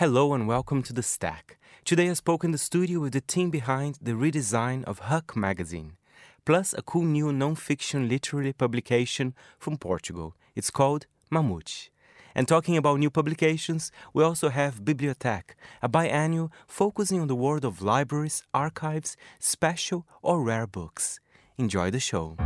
Hello and welcome to The Stack. Today I spoke in the studio with the team behind the redesign of Huck magazine, plus a cool new non-fiction literary publication from Portugal. It's called Mamute. And talking about new publications, we also have Bibliothèque, a biannual focusing on the world of libraries, archives, special or rare books. Enjoy the show.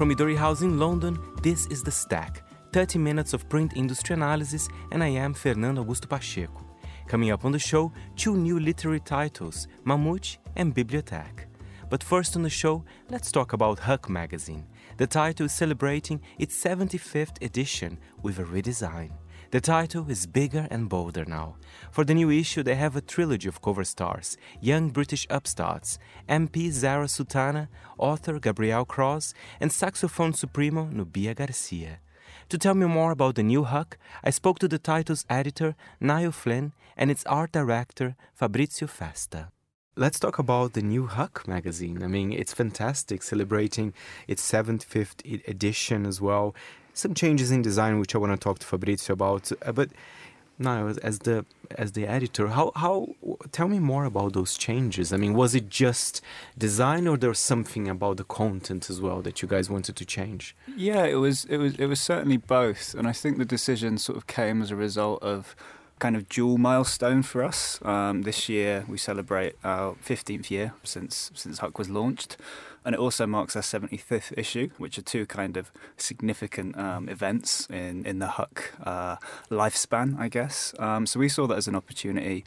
From Midori House in London, this is The Stack, 30 minutes of print industry analysis, and I am Fernando Augusto Pacheco. Coming up on the show, two new literary titles, Mamute and Bibliothèque. But first on the show, let's talk about Huck magazine. The title is celebrating its 75th edition with a redesign. The title is bigger and bolder now. For the new issue, they have a trilogy of cover stars young British upstarts, MP Zarah Sultana, author Gabriel Krauze, and saxophone supremo Nubya Garcia. To tell me more about the new Huck, I spoke to the title's editor, Niall Flynn, and its art director, Fabrizio Festa. Let's talk about the new Huck magazine. I mean, it's fantastic, celebrating its 75th edition as well some changes in design which I want to talk to Fabrizio about. Uh, but now, as the as the editor, how how tell me more about those changes. I mean, was it just design, or there was something about the content as well that you guys wanted to change? Yeah, it was it was it was certainly both, and I think the decision sort of came as a result of kind of dual milestone for us. Um, this year we celebrate our 15th year since since Huck was launched and it also marks our 75th issue, which are two kind of significant um, events in, in the Huck uh, lifespan, I guess. Um, so we saw that as an opportunity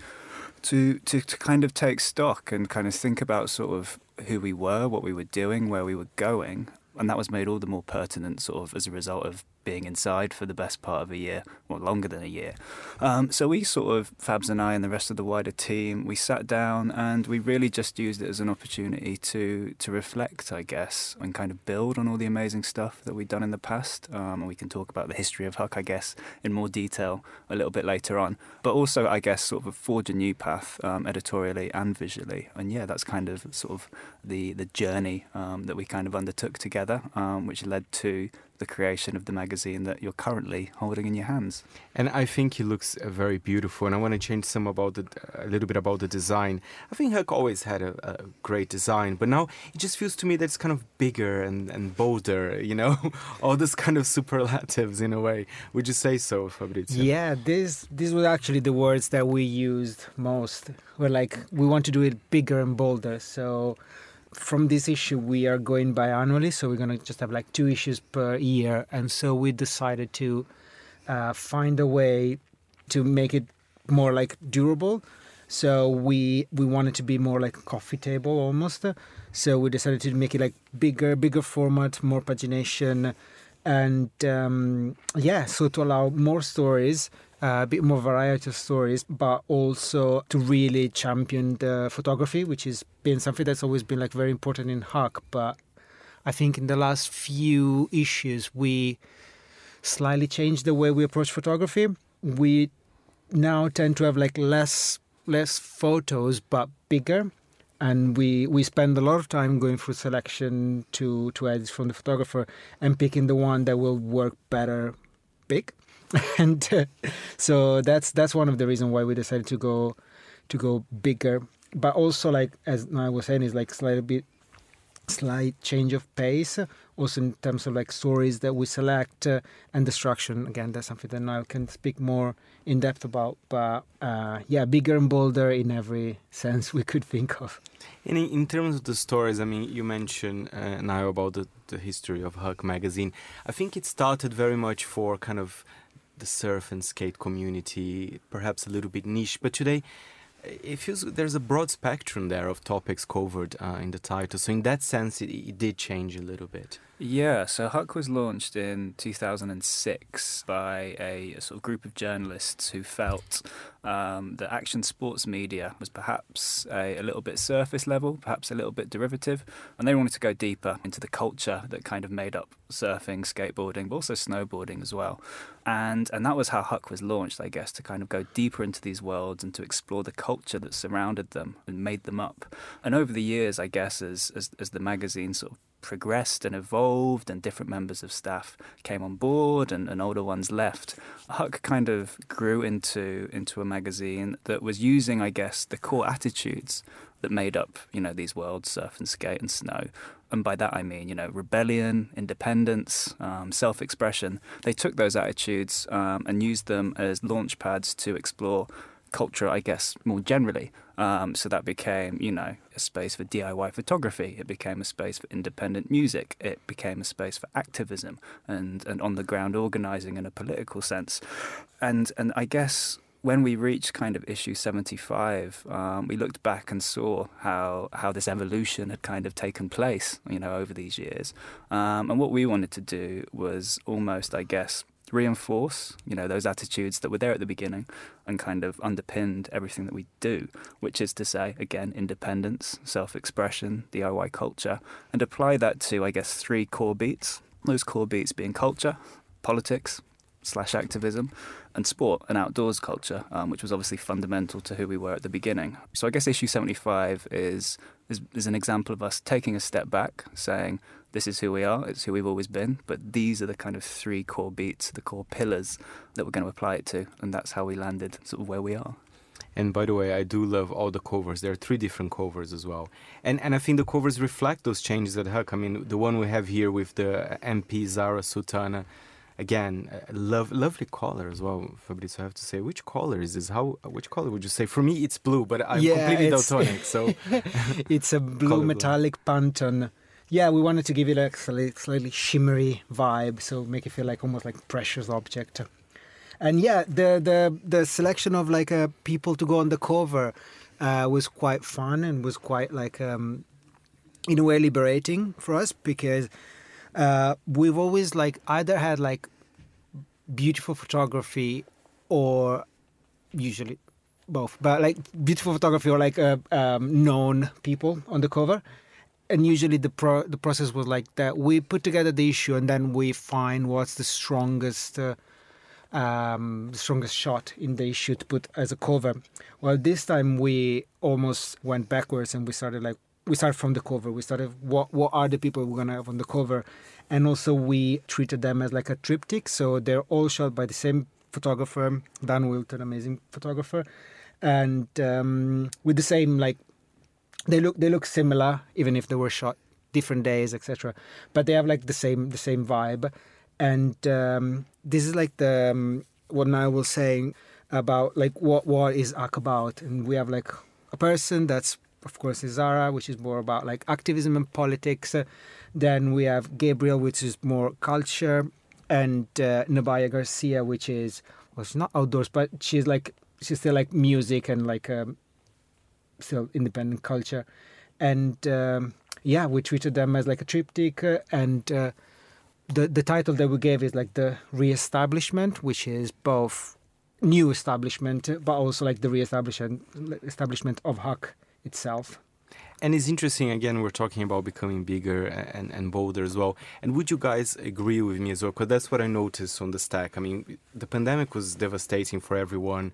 to, to, to kind of take stock and kind of think about sort of who we were, what we were doing, where we were going, and that was made all the more pertinent sort of as a result of being inside for the best part of a year, or longer than a year. Um, so we sort of, Fabs and I and the rest of the wider team, we sat down and we really just used it as an opportunity to to reflect, I guess, and kind of build on all the amazing stuff that we'd done in the past. Um, and we can talk about the history of Huck, I guess, in more detail a little bit later on. But also, I guess, sort of forge a new path um, editorially and visually. And yeah, that's kind of sort of the the journey um, that we kind of undertook together, um, which led to the creation of the magazine that you're currently holding in your hands. And I think it looks uh, very beautiful. And I want to change some about the, a little bit about the design. I think Huck always had a, a, great design, but now it just feels to me that it's kind of bigger and, and bolder. You know, all those kind of superlatives in a way. Would you say so, Fabrizio? Yeah, this these were actually the words that we used most. We're like we want to do it bigger and bolder. So from this issue we are going biannually so we're going to just have like two issues per year. And so we decided to uh, find a way to make it more like durable. So we we wanted to be more like a coffee table almost. So we decided to make it like bigger bigger format more pagination. And um, yeah so to allow more stories Uh, a bit more variety of stories, but also to really champion the photography, which has been something that's always been like very important in Huck. But I think in the last few issues, we slightly changed the way we approach photography. We now tend to have like less less photos, but bigger. And we, we spend a lot of time going through selection to, to edits from the photographer and picking the one that will work better big. and uh, so that's that's one of the reasons why we decided to go to go bigger. But also, like as I was saying, is like slightly bit slight change of pace also in terms of like stories that we select uh, and destruction. Again that's something that I can speak more in depth about but uh, yeah bigger and bolder in every sense we could think of. In, in terms of the stories I mean you mentioned uh, now about the, the history of Huck magazine. I think it started very much for kind of the surf and skate community, perhaps a little bit niche. But today, it feels there's a broad spectrum there of topics covered uh, in the title. So in that sense, it, it, did change a little bit. Yeah, so Huck was launched in 2006 by a, a sort of group of journalists who felt um, that action sports media was perhaps a, a, little bit surface level, perhaps a little bit derivative, and they wanted to go deeper into the culture that kind of made up surfing, skateboarding, but also snowboarding as well. And and that was how Huck was launched, I guess, to kind of go deeper into these worlds and to explore the culture that surrounded them and made them up. And over the years, I guess, as as, as the magazine sort of progressed and evolved and different members of staff came on board and, and older ones left, Huck kind of grew into into a magazine that was using, I guess, the core attitudes that made up, you know, these worlds, surf and skate and snow. And by that I mean, you know, rebellion, independence, um, self-expression. They took those attitudes um, and used them as launch pads to explore culture, I guess, more generally. Um, so that became, you know, a space for DIY photography. It became a space for independent music. It became a space for activism and, and on the ground organizing in a political sense. And and I guess when we reached kind of issue 75, um, we looked back and saw how how this evolution had kind of taken place, you know, over these years. Um, and what we wanted to do was almost, I guess, reinforce, you know, those attitudes that were there at the beginning and kind of underpinned everything that we do, which is to say, again, independence, self-expression, DIY culture, and apply that to, I guess, three core beats. Those core beats being culture, politics, slash activism, and sport and outdoors culture, um, which was obviously fundamental to who we were at the beginning. So I guess issue 75 is, is, is an example of us taking a step back, saying, this is who we are, it's who we've always been, but these are the kind of three core beats, the core pillars that we're going to apply it to, and that's how we landed sort of where we are. And by the way, I do love all the covers. There are three different covers as well, and and I think the covers reflect those changes at Huck. I mean, the one we have here with the MP Zarah Sultana, again, uh, love, lovely color as well, Fabrizio. I have to say, which color is this? How? Which color would you say? For me, it's blue, but I'm yeah, completely daltonic. So it's a blue metallic Pantone yeah, we wanted to give it a slightly, slightly shimmery vibe, so make it feel like almost like precious object. And yeah, the the the selection of like uh, people to go on the cover uh, was quite fun and was quite like um, in a way liberating for us because uh, we've always like either had like beautiful photography or usually both, but like beautiful photography or like uh, um, known people on the cover and usually the pro- the process was like that. We put together the issue and then we find what's the strongest. Uh, um, strongest shot in the issue to put as a cover. Well, this time we almost went backwards and we started like we started from the cover. We started what what are the people we're gonna have on the cover, and also we treated them as like a triptych. So they're all shot by the same photographer, Dan Wilton, amazing photographer, and um, with the same like they look they look similar even if they were shot different days etc but they have like the same the same vibe. And um, this is like the um, what Niall was saying about like what what is Huck about. And we have like a person that's of course is Zarah which is more about like activism and politics. Then we have Gabriel which is more culture. And uh, Nubya Garcia which is well she's not outdoors but she's like she's still like music and like um, still independent culture, and um, yeah, we treated them as like a triptych, uh, and uh, the the title that we gave is like the re-establishment, which is both new establishment, but also like the re-establishment establishment of Huck itself. And it's interesting, again, we're talking about becoming bigger and, and bolder as well. And would you guys agree with me as well? Because that's what I noticed on the stack. I mean, the pandemic was devastating for everyone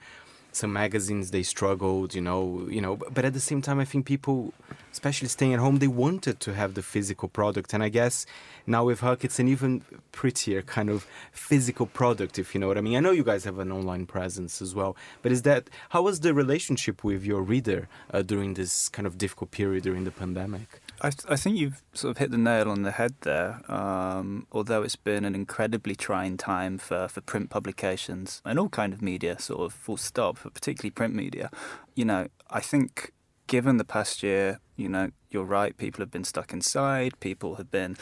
some magazines they struggled you know you know but at the same time i think people especially staying at home they wanted to have the physical product. And i guess now with huck it's an even prettier kind of physical product if you know what i mean. I know you guys have an online presence as well but is that how was the relationship with your reader uh, during this kind of difficult period during the pandemic I, I, think you've sort of hit the nail on the head there. Um, although it's been an incredibly trying time for, for print publications and all kind of media, sort of full stop, but particularly print media. You know, I think given the past year, you know, you're right. People have been stuck inside. People have been,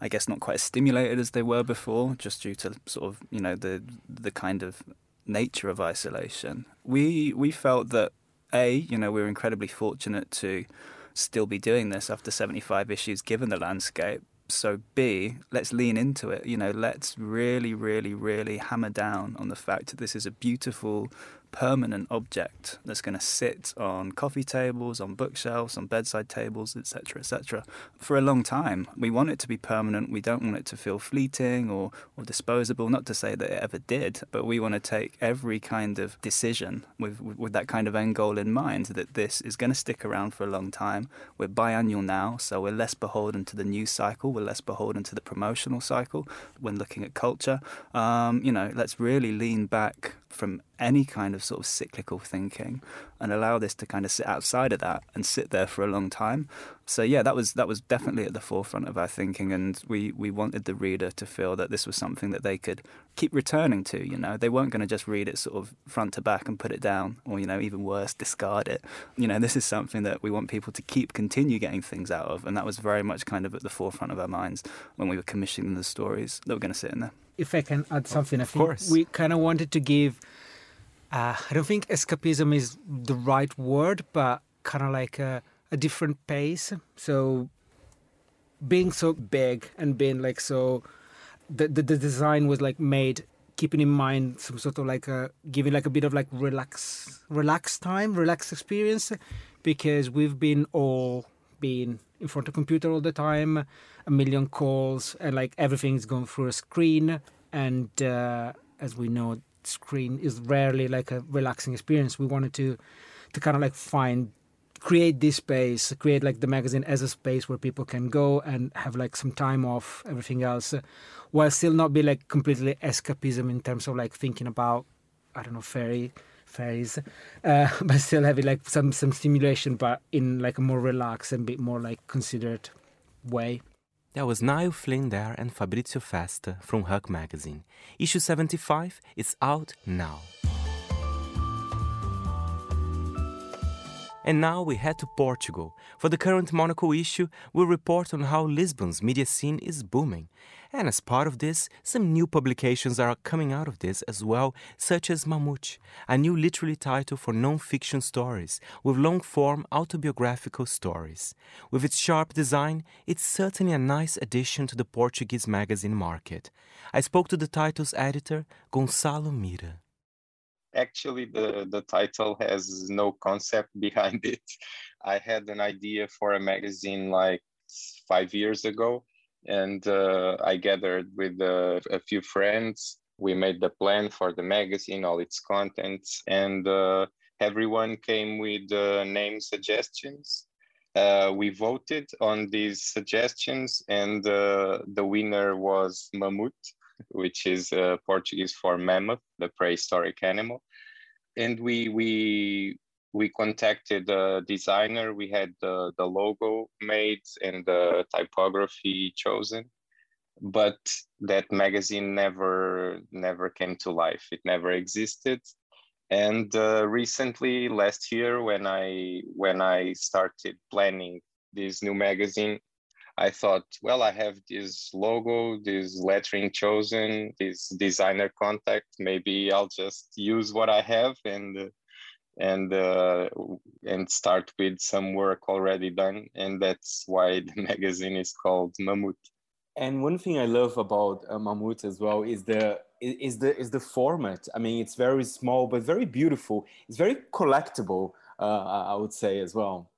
I guess, not quite as stimulated as they were before, just due to sort of you know the the kind of nature of isolation. We we felt that a you know we were incredibly fortunate to still be doing this after 75 issues given the landscape. So, B, let's lean into it. You know, let's really, really, really hammer down on the fact that this is a beautiful permanent object that's going to sit on coffee tables, on bookshelves, on bedside tables, etc., etc., for a long time. We want it to be permanent. We don't want it to feel fleeting or, or disposable. Not to say that it ever did, but we want to take every kind of decision with, with, that kind of end goal in mind that this is going to stick around for a long time. We're biannual now, so we're less beholden to the news cycle. We're less beholden to the promotional cycle when looking at culture. Um, you know, let's really lean back from any kind of sort of cyclical thinking and allow this to kind of sit outside of that and sit there for a long time. So yeah, that was that was definitely at the forefront of our thinking and we, we wanted the reader to feel that this was something that they could keep returning to, you know. They weren't going to just read it sort of front to back and put it down or, you know, even worse, discard it. You know, this is something that we want people to keep continue getting things out of and that was very much kind of at the forefront of our minds when we were commissioning the stories that were going to sit in there. If I can add something, of I think course. we kind of wanted to give uh, I don't think escapism is the right word, but kind of like a, a, different pace. So being so big and being like so, the, the, the design was like made keeping in mind some sort of like a giving like a bit of like relax relax time, relaxed experience, because we've been all been in front of computer all the time, a million calls, and like everything's going through a screen. And uh, as we know, screen is rarely like a relaxing experience. We wanted to to kind of like find create this space, create like the magazine as a space where people can go and have like some time off everything else, while still not be like completely escapism in terms of like thinking about I don't know fairy fairies, uh, but still having like some some stimulation, but in like a more relaxed and bit more like considered way. That was Niall Flynn there and Fabrizio Festa from Huck Magazine. Issue 75 is out now. And now we head to Portugal. For the current Monocle issue, we'll report on how Lisbon's media scene is booming. And as part of this, some new publications are coming out of this as well, such as Mamute, a new literary title for non fiction stories with long form autobiographical stories. With its sharp design, it's certainly a nice addition to the Portuguese magazine market. I spoke to the title's editor, Gonçalo Mira actually the the title has no concept behind it. I had an idea for a magazine like five years ago and uh, i gathered with uh, a few friends. We made the plan for the magazine all its contents and uh, everyone came with uh, name suggestions. Uh, we voted on these suggestions and the winner was mamute which is uh, Portuguese for mammoth, the prehistoric animal. And we we we contacted the designer. We had the, the logo made and the typography chosen, but that magazine never never came to life. It never existed. And uh, recently, last year, when I when I started planning this new magazine, I thought, well, I have this logo, this lettering chosen, this designer contact. Maybe I'll just use what I have and and uh, and start with some work already done. And that's why the magazine is called Mamute. And one thing I love about uh, Mamute as well is the is the is the format. I mean, it's very small but very beautiful. It's very collectible. Uh, I would say as well.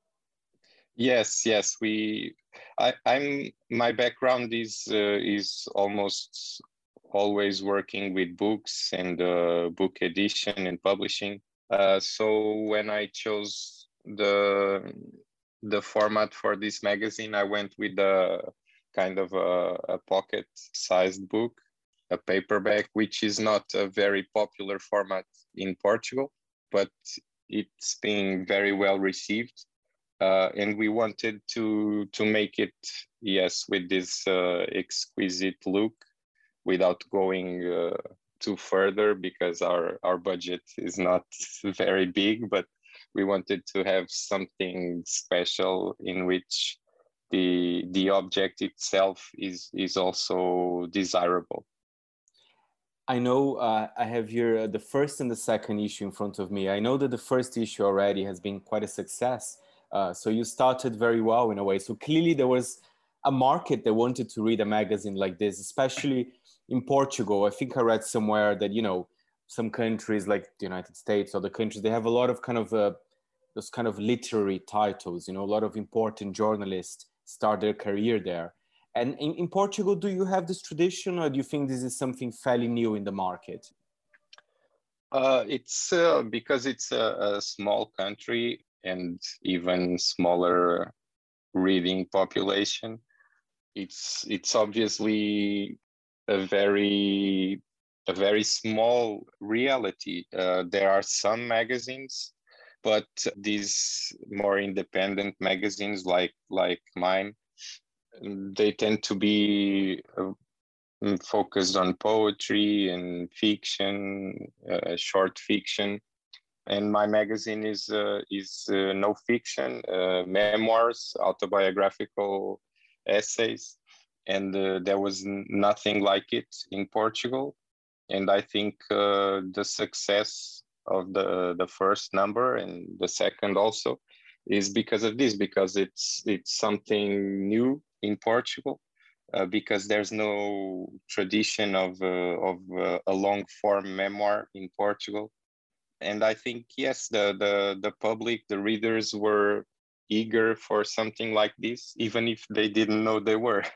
Yes, yes. We, I, I'm. My background is uh, is almost always working with books and uh, book edition and publishing. Uh, so when I chose the the format for this magazine, I went with a kind of a, a pocket-sized book, a paperback, which is not a very popular format in Portugal, but it's being very well received uh, and we wanted to to make it yes with this uh, exquisite look without going uh, too further because our our budget is not very big but we wanted to have something special in which the the object itself is is also desirable I know uh, I have here uh, the first and the second issue in front of me. I know that the first issue already has been quite a success. Uh, so you started very well in a way. So clearly there was a market that wanted to read a magazine like this, especially in Portugal. I think I read somewhere that you know some countries like the United States or the countries they have a lot of kind of uh, those kind of literary titles. You know, a lot of important journalists start their career there. And in, in Portugal, do you have this tradition, or do you think this is something fairly new in the market? Uh, it's uh, because it's a, a, small country and even smaller reading population. It's it's obviously a very a very small reality. Uh, there are some magazines, but these more independent magazines like like mine, they tend to be uh, focused on poetry and fiction, uh, short fiction. And my magazine is uh, is uh, no fiction, uh, memoirs, autobiographical essays, and there was nothing like it in Portugal. And I think uh, the success of the the first number and the second also is because of this because it's it's something new in Portugal uh, because there's no tradition of uh, of uh, a long form memoir in Portugal and I think yes the the the public the readers were eager for something like this even if they didn't know they were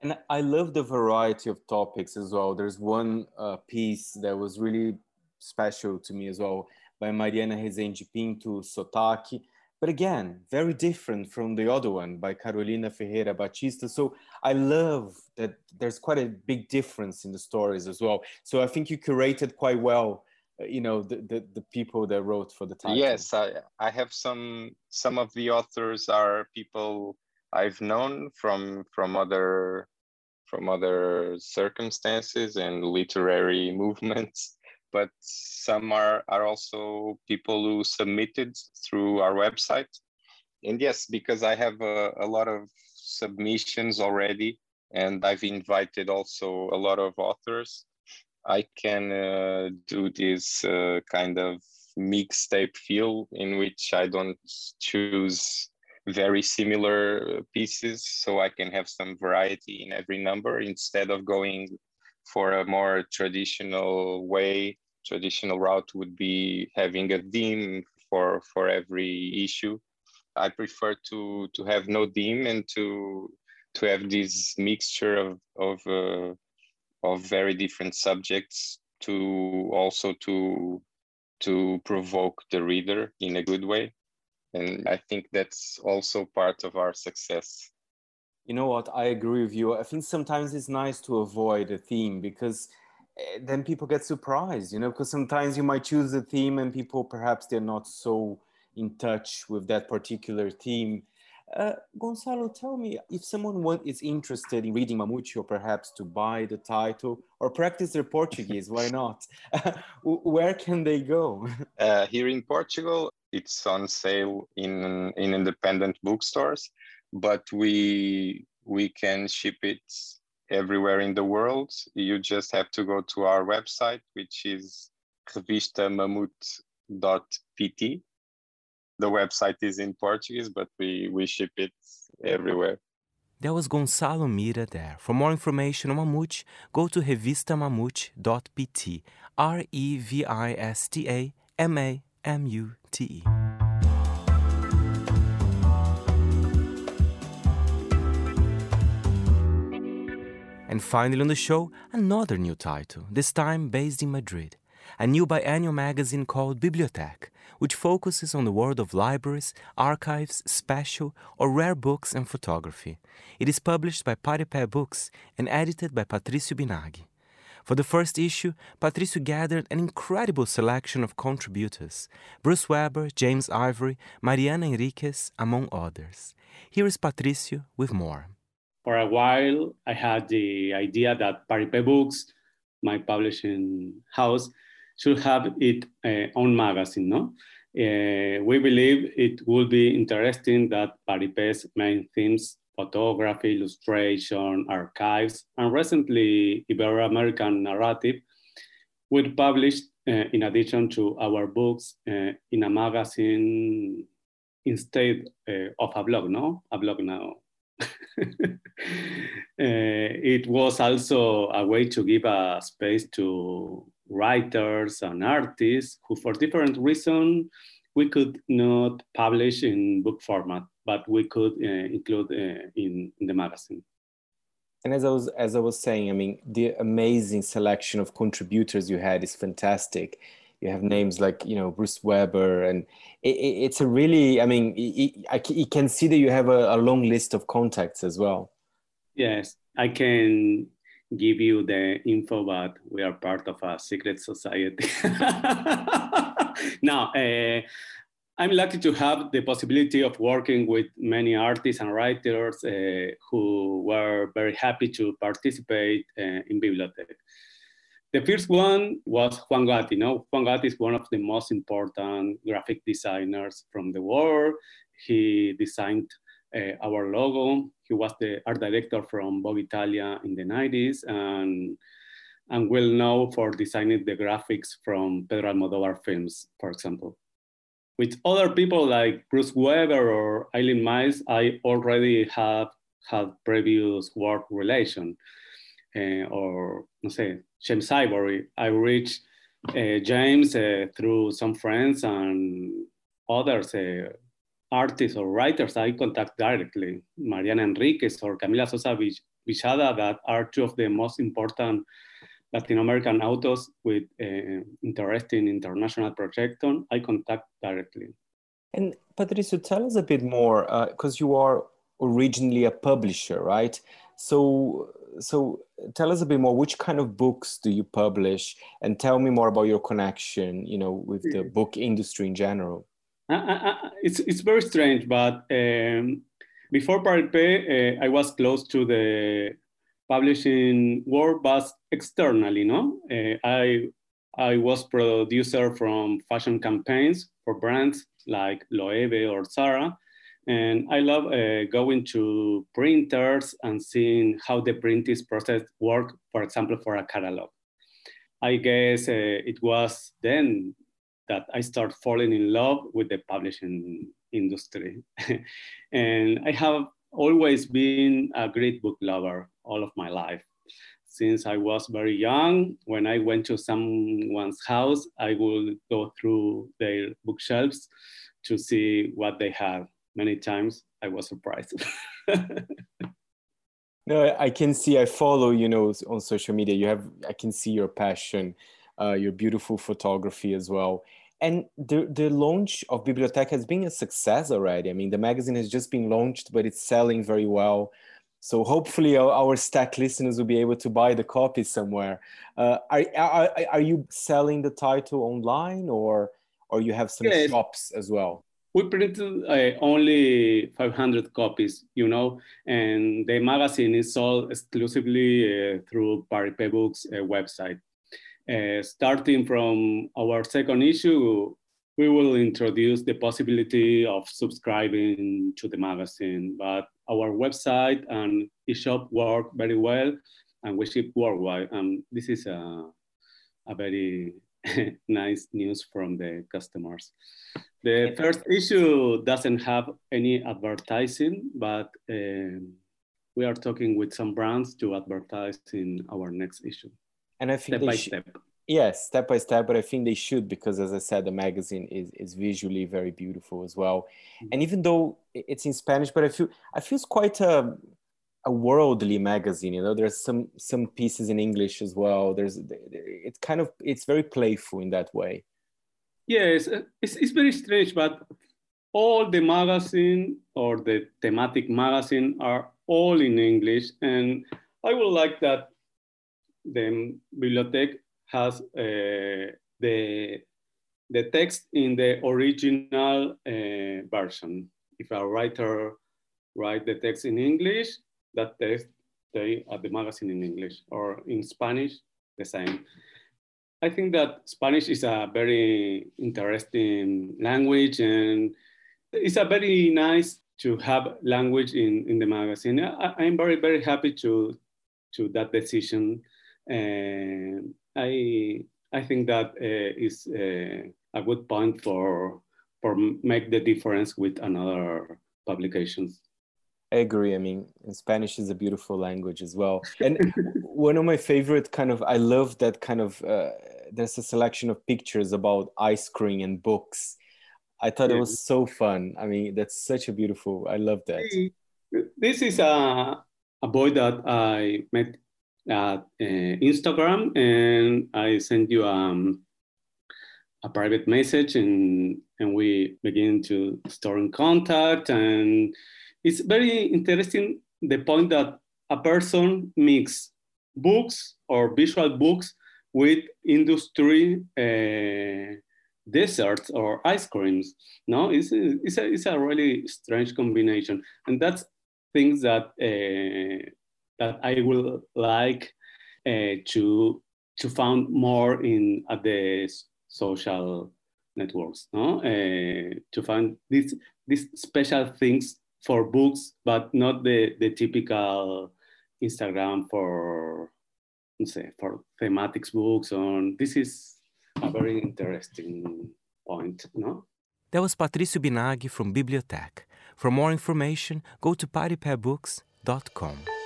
And I love the variety of topics as well. There's one uh, piece that was really special to me as well by Mariana Rezende Pinto Sotaque. But again, very different from the other one by Carolina Ferreira Batista. So I love that there's quite a big difference in the stories as well. So I think you curated quite well, Uh, you know, the, the, the people that wrote for the title. Yes, I, I have some, some of the authors are people I've known from from other from other circumstances and literary movements but some are, are also people who submitted through our website and yes because i have a, a lot of submissions already and i've invited also a lot of authors i can uh, do this uh, kind of mixtape feel in which i don't choose very similar pieces so I can have some variety in every number instead of going for a more traditional way. Traditional route would be having a theme for, for every issue. I prefer to, to have no theme and to, to have this mixture of, of, uh, of very different subjects to also to, to provoke the reader in a good way. And i think that's also part of our success. You know what? I agree with you. I think sometimes it's nice to avoid a theme because eh, then people get surprised you know because sometimes you might choose a theme and people perhaps they're not so in touch with that particular theme uh, Gonçalo, tell me if someone is interested in reading Mamute, perhaps to buy the title or practice their Portuguese, why not? Where can they go? Uh, here in Portugal, it's on sale in in independent bookstores, but we we can ship it everywhere in the world. You just have to go to our website, which is revistamamute.pt. The website is in Portuguese, but we, we ship it everywhere. There was Gonçalo Mira there. For more information on Mamute, go to revistamamute.pt. R E V I S T A M A M U T E. And finally on the show, another new title, this time based in Madrid. A new biannual magazine called Bibliothèque, which focuses on the world of libraries, archives, special or rare books and photography. It is published by Paripé Books and edited by Patricio Binaghi. For the first issue, Patricio gathered an incredible selection of contributors Bruce Weber, James Ivory, Mariana Enriquez, among others. Here is Patricio with more. For a while, I had the idea that Paripé Books, my publishing house, should have its uh, own magazine. No? Uh, we believe it would be interesting that Paripé's main themes photography, illustration, archives, and recently Ibero-American narrative would publish uh, in addition to our books uh, in a magazine instead uh, of a blog, no? A blog now it was also a way to give a space to writers and artists who, for different reasons, we could not publish in book format, but we could uh, include uh, in, in the magazine. And as I was as I was saying, I mean, the amazing selection of contributors you had is fantastic. You have names like you know Bruce Weber, and it, it, it's a really, I mean, it, I, you can see that you have a, a long list of contacts as well. Yes, I can give you the info, but we are part of a secret society. now, uh, I'm lucky to have the possibility of working with many artists and writers uh, who were very happy to participate uh, in Bibliothèque. The first one was Juan Gatti. You know, Juan Gatti is one of the most important graphic designers from the world. He designed our logo. He was the art director from Vogue Italia in the 90s and, and well known for designing the graphics from Pedro Almodovar films, for example. With other people like Bruce Weber or Eileen Myles, I already have had previous work relation. Uh, or, no sé, James Ivory. I reached uh, James uh, through some friends and others uh, artists or writers I contact directly, Mariana Enriquez or Camila Sosa Villada, that are two of the most important Latin American authors with uh, interest in international projection, I contact directly. And Patricio, tell us a bit more, because uh, you are originally a publisher, right? So, so tell us a bit more. Which kind of books do you publish, and tell me more about your connection, you know, with the book industry in general. Uh, uh, uh, it's, it's very strange, but um, before Paripé, uh, I was close to the publishing world, but externally, no? Uh, I, I was producer from fashion campaigns for brands like Loewe or Zara. And I love uh, going to printers and seeing how the printing process work, for example, for a catalog. I guess it was then that I start falling in love with the publishing industry. and I have always been a great book lover all of my life. Since I was very young, when I went to someone's house, I would go through their bookshelves to see what they have. Many times I was surprised. no, I can see, I follow, you know, on social media, you have, I can see your passion uh, your beautiful photography as well. And the, the launch of Biblioteca has been a success already. I mean, the magazine has just been launched, but it's selling very well. So hopefully our, our Stack listeners will be able to buy the copy somewhere. Uh, are, are, are you selling the title online or, or you have some yes. shops as well? we printed uh, only 500 copies, you know, and the magazine is sold exclusively uh, through Paripé Books uh, website. Uh, starting from our second issue, we will introduce the possibility of subscribing to the magazine, but our website and e-shop work very well and we ship worldwide. And this is a, a very nice news from the customers. The first issue doesn't have any advertising, but um, we are talking with some brands to advertise in our next issue and I think step by sh- step. Yes, step by step, but I think they should because, as I said, the magazine is is visually very beautiful as well. Mm-hmm. And even though it's in Spanish, but I feel I feel it's quite a a worldly magazine. You know, there's some some pieces in English as well. There's it's kind of it's very playful in that way. Yes, uh, it's it's very strange, but all the magazine or the thematic magazine are all in English, and I would like that the bibliothèque has uh, the the text in the original uh, version. If a writer write the text in English, that text stay at the magazine in English, or in Spanish, the same. I think that Spanish is a very interesting language, and it's a very nice to have language in, in the magazine. I, I'm very, very happy to, to that decision and I I think that uh, is uh, a good point for for make the difference with another publications. I agree. I mean, Spanish is a beautiful language as well. And one of my favorite kind of, I love that kind of, uh, there's a selection of pictures about ice cream and books. I thought yeah. it was so fun. I mean, that's such a beautiful, I love that. This is a, a boy that I met at uh, Instagram and I sent you um, a private message and, and we begin to store in contact and it's very interesting the point that a person mix books or visual books with industry uh, desserts or ice creams. No, it's, it's, a, it's a really strange combination. And that's things that, uh, that I will like uh, to, to find more in at the social networks, no? Uh, to find these, these special things for books, but not the, the typical Instagram for say for thematics books on this is a very interesting point, no? That was Patricio Binaghi from Bibliothèque. For more information, go to paripebooks.com.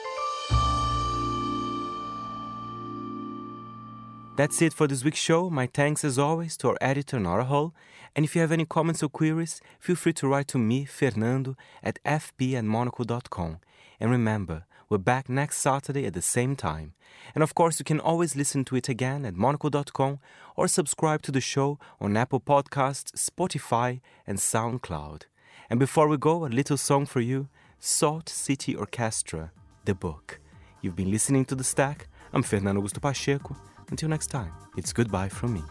That's it for this week's show. My thanks as always to our editor Nora Hull. And if you have any comments or queries, feel free to write to me, Fernando, at fp@monocle.com. And remember, we're back next Saturday at the same time. And of course, you can always listen to it again at monocle.com or subscribe to the show on Apple Podcasts, Spotify, and SoundCloud. And before we go, a little song for you Salt City Orchestra, the book. You've been listening to The Stack. I'm Fernando Augusto Pacheco. Until next time, it's goodbye from me.